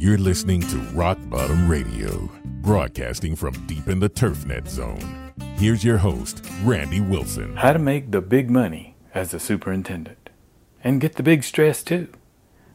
You're listening to Rockbottum Radio, broadcasting from deep in the TurfNet zone. Here's your host, Randy Wilson. How to make the big money as a superintendent. And get the big stress too.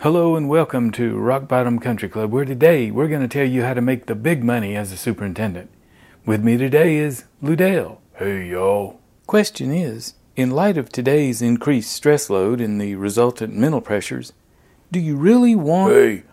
Hello and welcome to Rockbottum Country Club, where today we're going to tell you how to make the big money as a superintendent. With me today is Ludell. Hey, y'all. Question is, in light of today's increased stress load and the resultant mental pressures, do you really want. Hey,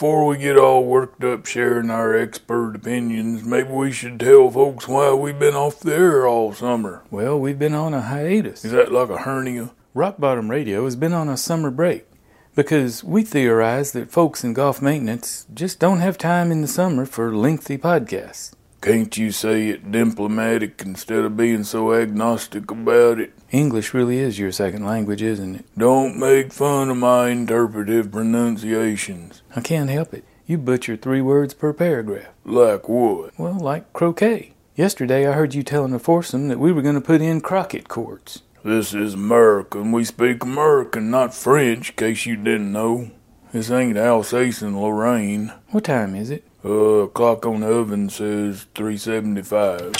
before we get all worked up sharing our expert opinions, maybe we should tell folks why we've been off the air all summer. Well, we've been on a hiatus. Is that like a hernia? Rockbottum Radio has been on a summer break because we theorize that folks in golf maintenance just don't have time in the summer for lengthy podcasts. Can't you say it diplomatic instead of being so agnostic about it? English really is your second language, isn't it? Don't make fun of my interpretive pronunciations. I can't help it. You butcher three words per paragraph. Like what? Well, like croquet. Yesterday I heard you telling a foursome that we were going to put in croquet courts. This is America, and we speak American, not French, in case you didn't know. This ain't Alsace and Lorraine. What time is it? Uh, clock on the oven says 375.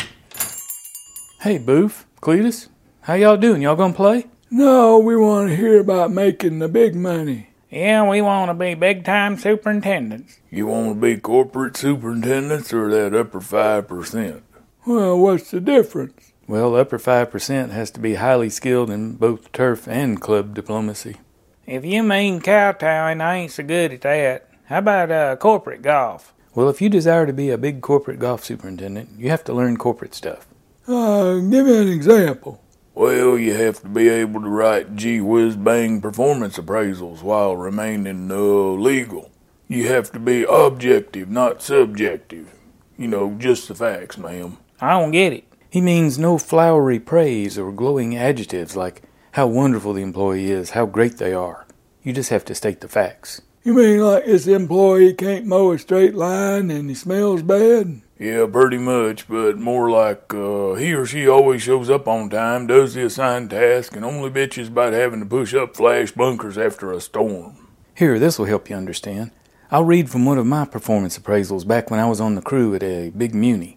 Hey, Boof, Cletus, how y'all doing? Y'all gonna play? No, we want to hear about making the big money. Yeah, we want to be big time superintendents. You want to be corporate superintendents or that upper 5%? Well, what's the difference? Well, upper 5% has to be highly skilled in both turf and club diplomacy. If you mean kowtowing, I ain't so good at that. How about uh, corporate golf? Well, if you desire to be a big corporate golf superintendent, you have to learn corporate stuff. Uh, give me an example. Well, you have to be able to write gee whiz bang performance appraisals while remaining uh, legal. You have to be objective, not subjective. You know, just the facts, ma'am. I don't get it. He means no flowery praise or glowing adjectives like how wonderful the employee is, how great they are. You just have to state the facts. You mean like this employee can't mow a straight line and he smells bad? Yeah, pretty much, but more like uh, he or she always shows up on time, does the assigned task, and only bitches about having to push up flash bunkers after a storm. Here, this will help you understand. I'll read from one of my performance appraisals back when I was on the crew at a big muni.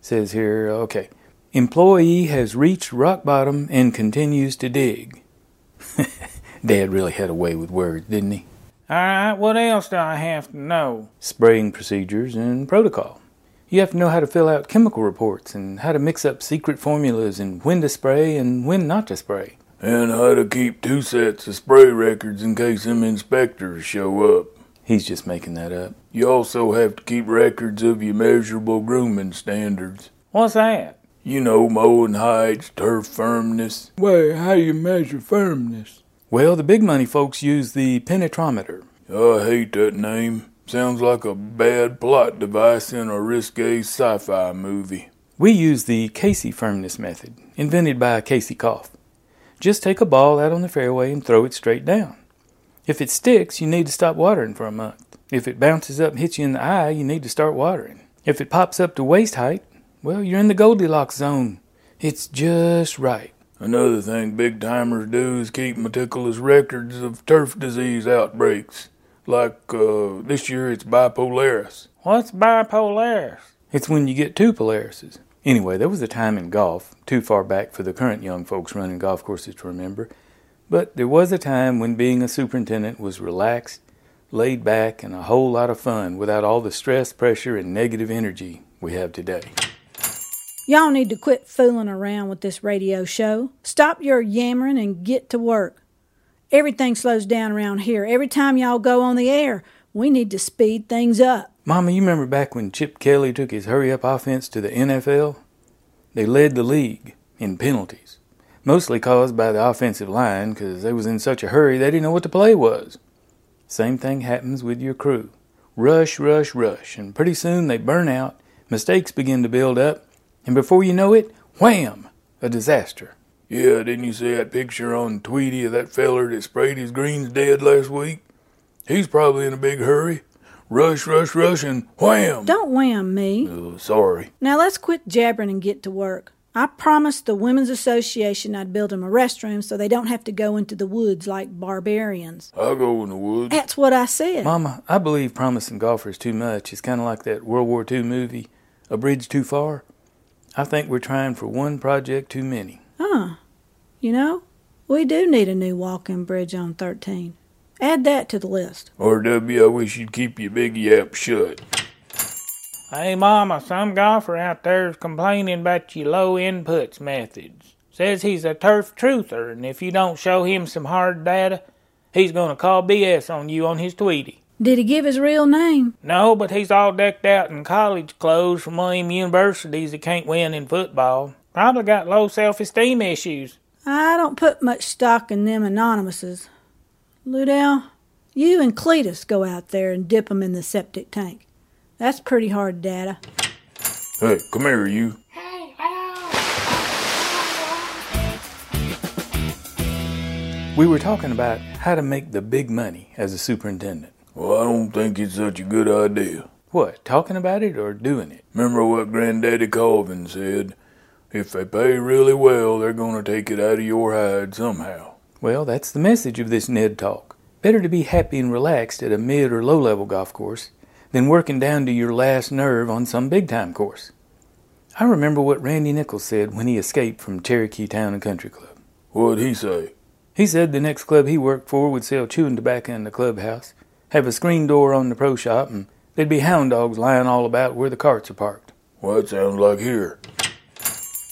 It says here, okay, employee has reached rock bottom and continues to dig. Dad really had a way with words, didn't he? All right, what else do I have to know? Spraying procedures and protocol. You have to know how to fill out chemical reports and how to mix up secret formulas and when to spray and when not to spray. And how to keep two sets of spray records in case them inspectors show up. He's just making that up. You also have to keep records of your measurable grooming standards. What's that? You know, mowing heights, turf firmness. Wait, how you measure firmness? Well, the big money folks use the penetrometer. I hate that name. Sounds like a bad plot device in a risque sci fi movie. We use the Casey firmness method, invented by Casey Koff. Just take a ball out on the fairway and throw it straight down. If it sticks, you need to stop watering for a month. If it bounces up and hits you in the eye, you need to start watering. If it pops up to waist height, well, you're in the Goldilocks zone. It's just right. Another thing big timers do is keep meticulous records of turf disease outbreaks. Like uh, this year, it's bipolaris. What's bipolaris? It's when you get two polarises. Anyway, there was a time in golf, too far back for the current young folks running golf courses to remember, but there was a time when being a superintendent was relaxed, laid back, and a whole lot of fun without all the stress, pressure, and negative energy we have today. Y'all need to quit fooling around with this radio show. Stop your yammering and get to work. Everything slows down around here. Every time y'all go on the air, we need to speed things up. Mama, you remember back when Chip Kelly took his hurry up offense to the NFL? They led the league in penalties, mostly caused by the offensive line because they was in such a hurry they didn't know what the play was. Same thing happens with your crew. Rush, rush, rush, and pretty soon they burn out, mistakes begin to build up, and before you know it, wham, a disaster. Yeah, didn't you see that picture on Tweety of that feller that sprayed his greens dead last week? He's probably in a big hurry. Rush, rush, rush, and wham! Don't wham me. Oh, sorry. Now let's quit jabbering and get to work. I promised the Women's Association I'd build them a restroom so they don't have to go into the woods like barbarians. I'll go in the woods. That's what I said. Mama, I believe promising golfers too much is kind of like that World War II movie, A Bridge Too Far. I think we're trying for one project too many. Huh. You know, we do need a new walking bridge on 13. Add that to the list. RW, I wish you'd keep your big yap shut. Hey, Mama, some golfer out there's complaining about your low inputs methods. Says he's a turf truther, and if you don't show him some hard data, he's going to call BS on you on his Tweety. Did he give his real name? No, but he's all decked out in college clothes from one of them universities that can't win in football. Probably got low self esteem issues. I don't put much stock in them anonymouses. Ludell, you and Cletus go out there and dip dip 'em in the septic tank. That's pretty hard data. Hey, come here, you. We were talking about how to make the big money as a superintendent. Well, I don't think it's such a good idea. What, talking about it or doing it? Remember what Granddaddy Colvin said? If they pay really well, they're going to take it out of your hide somehow. Well, that's the message of this Ned talk. Better to be happy and relaxed at a mid or low level golf course than working down to your last nerve on some big time course. I remember what Randy Nichols said when he escaped from Cherokee Town and Country Club. What'd he say? He said the next club he worked for would sell chewing tobacco in the clubhouse, have a screen door on the pro shop, and there'd be hound dogs lying all about where the carts are parked. Well, that sounds like here.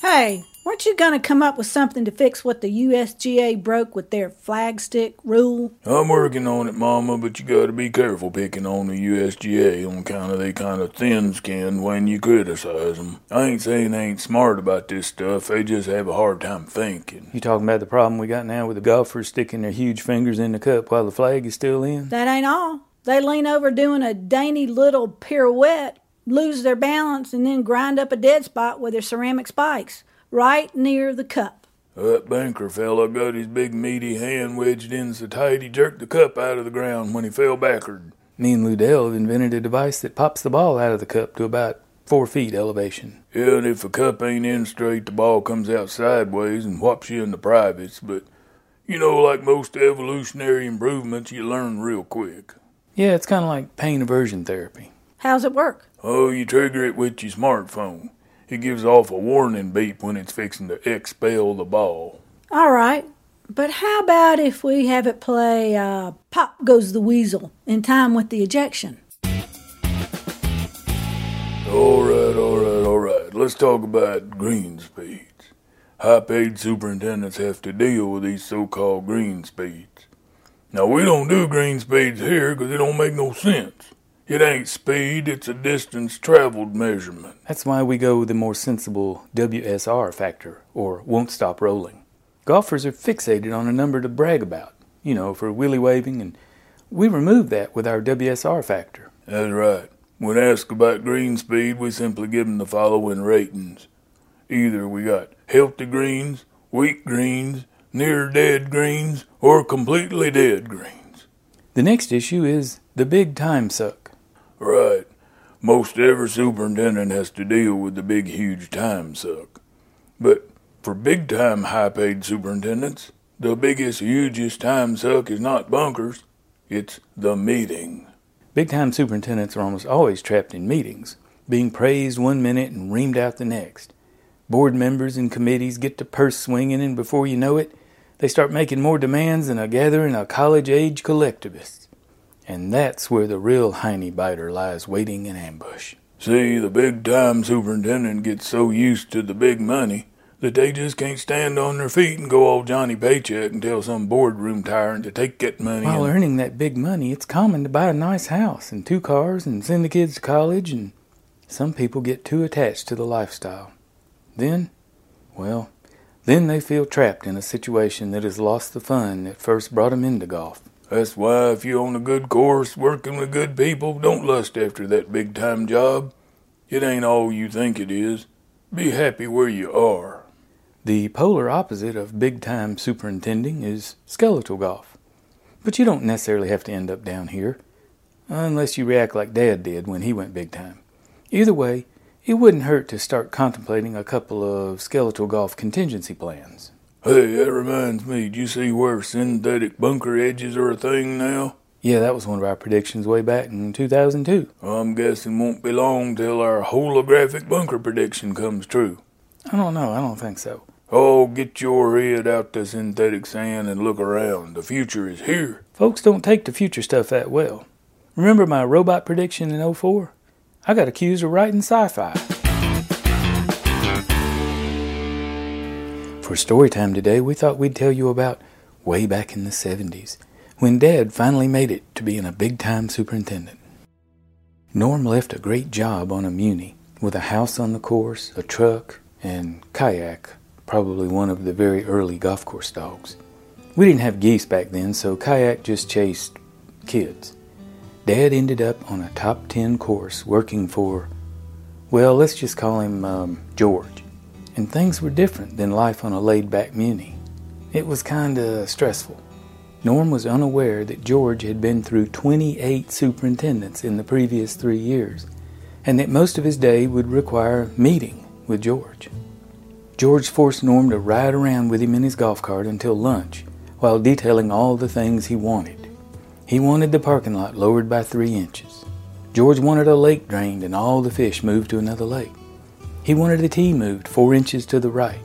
Hey, weren't you going to come up with something to fix what the USGA broke with their flagstick rule? I'm working on it, Mama, but you gotta be careful picking on the USGA on account of they kind of thin-skinned when you criticize 'em. I ain't saying they ain't smart about this stuff, they just have a hard time thinking. You talking about the problem we got now with the golfers sticking their huge fingers in the cup while the flag is still in? That ain't all. They lean over doing a dainty little pirouette, lose their balance, and then grind up a dead spot with their ceramic spikes, right near the cup. That banker fellow got his big meaty hand wedged in so tight he jerked the cup out of the ground when he fell backward. Me and Ludell have invented a device that pops the ball out of the cup to about four feet elevation. Yeah, and if the cup ain't in straight, the ball comes out sideways and whops you in the privates, but you know, like most evolutionary improvements, you learn real quick. Yeah, it's kind of like pain aversion therapy. How's it work? Oh, you trigger it with your smartphone. It gives off a warning beep when it's fixing to expel the ball. All right, but how about if we have it play uh, Pop Goes the Weasel in time with the ejection? All right, all right, all right. Let's talk about green speeds. High paid superintendents have to deal with these so called green speeds. Now, we don't do green speeds here because it don't make no sense. It ain't speed, it's a distance traveled measurement. That's why we go with the more sensible WSR factor, or won't stop rolling. Golfers are fixated on a number to brag about, you know, for willy waving, and we remove that with our WSR factor. That's right. When asked about green speed, we simply give them the following ratings. Either we got healthy greens, weak greens, near dead greens, or completely dead greens. The next issue is the big time suck. Right. Most every superintendent has to deal with the big, huge time suck. But for big time, high paid superintendents, the biggest, hugest time suck is not bunkers, it's the meeting. Big time superintendents are almost always trapped in meetings, being praised one minute and reamed out the next. Board members and committees get to purse swinging, and before you know it, they start making more demands than a gathering of college age collectivists. And that's where the real hiney biter lies waiting in ambush. See, the big time superintendent gets so used to the big money that they just can't stand on their feet and go all Johnny Paycheck and tell some boardroom tyrant to take that money. While and- earning that big money, it's common to buy a nice house and two cars and send the kids to college, and some people get too attached to the lifestyle. Then, well, then they feel trapped in a situation that has lost the fun that first brought them into golf. That's why if you're on a good course, working with good people, don't lust after that big time job. It ain't all you think it is. Be happy where you are. The polar opposite of big time superintending is skeletal golf. But you don't necessarily have to end up down here, unless you react like Dad did when he went big time. Either way, it wouldn't hurt to start contemplating a couple of skeletal golf contingency plans. Hey, that reminds me, did you see where synthetic bunker edges are a thing now? Yeah, that was one of our predictions way back in 2002. I'm guessing won't be long till our holographic bunker prediction comes true. I don't know, I don't think so. Oh, get your head out the synthetic sand and look around. The future is here. Folks don't take the future stuff that well. Remember my robot prediction in 04? I got accused of writing sci fi. For story time today, we thought we'd tell you about way back in the 70s when Dad finally made it to being a big time superintendent. Norm left a great job on a Muni with a house on the course, a truck, and kayak, probably one of the very early golf course dogs. We didn't have geese back then, so kayak just chased kids. Dad ended up on a top 10 course working for, well, let's just call him um, George. And things were different than life on a laid back Muni. It was kinda stressful. Norm was unaware that George had been through 28 superintendents in the previous three years, and that most of his day would require meeting with George. George forced Norm to ride around with him in his golf cart until lunch, while detailing all the things he wanted. He wanted the parking lot lowered by three inches. George wanted a lake drained and all the fish moved to another lake. He wanted the tee moved four inches to the right.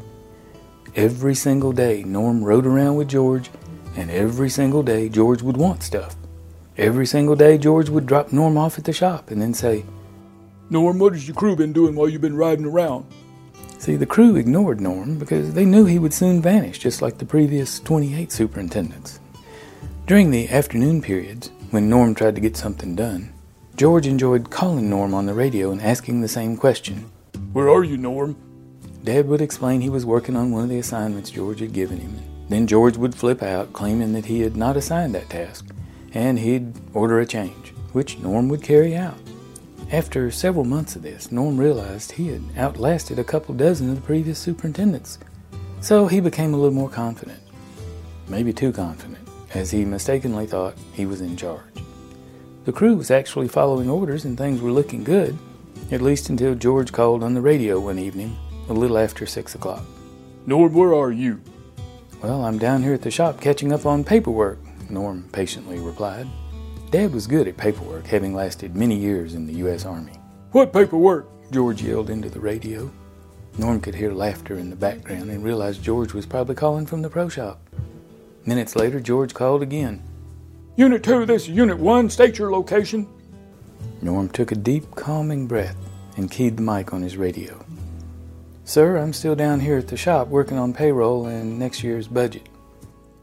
Every single day, Norm rode around with George and every single day, George would want stuff. Every single day, George would drop Norm off at the shop and then say, Norm, what has your crew been doing while you've been riding around? See, the crew ignored Norm because they knew he would soon vanish, just like the previous 28 superintendents. During the afternoon periods, when Norm tried to get something done, George enjoyed calling Norm on the radio and asking the same question. Where are you, Norm? Dad would explain he was working on one of the assignments George had given him. Then George would flip out, claiming that he had not assigned that task, and he'd order a change, which Norm would carry out. After several months of this, Norm realized he had outlasted a couple dozen of the previous superintendents, so he became a little more confident. Maybe too confident, as he mistakenly thought he was in charge. The crew was actually following orders and things were looking good, at least until George called on the radio one evening, a little after six o'clock. Norm, where are you? Well, I'm down here at the shop catching up on paperwork, Norm patiently replied. Dad was good at paperwork, having lasted many years in the U.S. Army. What paperwork? George yelled into the radio. Norm could hear laughter in the background and realized George was probably calling from the pro shop. Minutes later, George called again. Unit 2, this is Unit 1. State your location. Norm took a deep, calming breath and keyed the mic on his radio. Sir, I'm still down here at the shop working on payroll and next year's budget.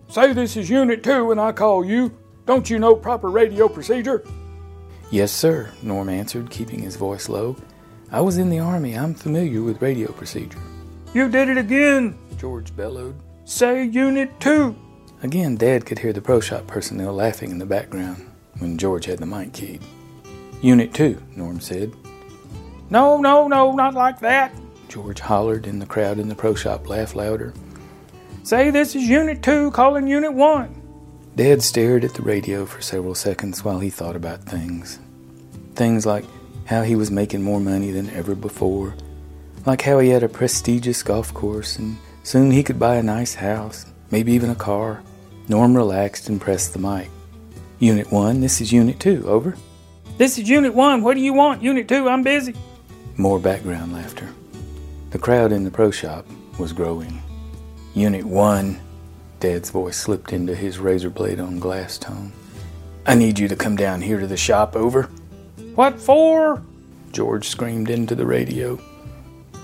Say this is Unit 2 when I call you. Don't you know proper radio procedure? Yes, sir, Norm answered, keeping his voice low. I was in the Army. I'm familiar with radio procedure. You did it again, George bellowed. Say Unit 2. Again, Dad could hear the pro shop personnel laughing in the background when George had the mic keyed. Unit 2, Norm said. No, no, no, not like that. George hollered, and the crowd in the pro shop laughed louder. Say this is Unit 2 calling Unit 1. Dad stared at the radio for several seconds while he thought about things. Things like how he was making more money than ever before, like how he had a prestigious golf course and soon he could buy a nice house, maybe even a car. Norm relaxed and pressed the mic. Unit 1, this is Unit 2, over. This is Unit 1. What do you want? Unit 2, I'm busy. More background laughter. The crowd in the pro shop was growing. Unit 1, Dad's voice slipped into his razor blade on glass tone. I need you to come down here to the shop, over. What for? George screamed into the radio.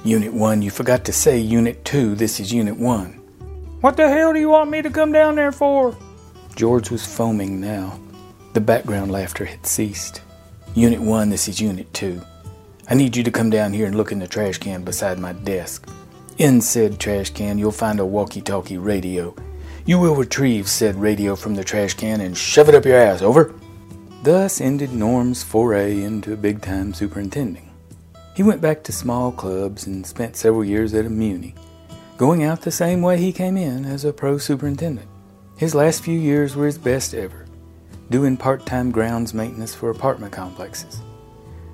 Unit 1, you forgot to say Unit 2, this is Unit 1. What the hell do you want me to come down there for? George was foaming now. The background laughter had ceased. Unit 1, this is Unit 2. I need you to come down here and look in the trash can beside my desk. In said trash can, you'll find a walkie talkie radio. You will retrieve said radio from the trash can and shove it up your ass, over. Thus ended Norm's foray into big time superintending. He went back to small clubs and spent several years at a Muni, going out the same way he came in as a pro superintendent. His last few years were his best ever, doing part time grounds maintenance for apartment complexes.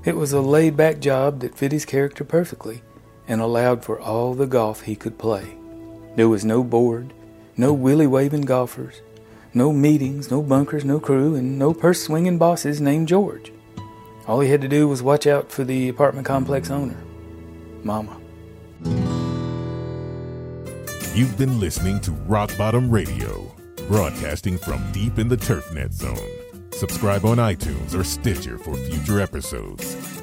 It was a laid back job that fit his character perfectly and allowed for all the golf he could play. There was no board, no willy waving golfers, no meetings, no bunkers, no crew, and no purse swinging bosses named George. All he had to do was watch out for the apartment complex owner, Mama. You've been listening to Rockbottum Radio, broadcasting from deep in the TurfNet zone. Subscribe on iTunes or Stitcher for future episodes.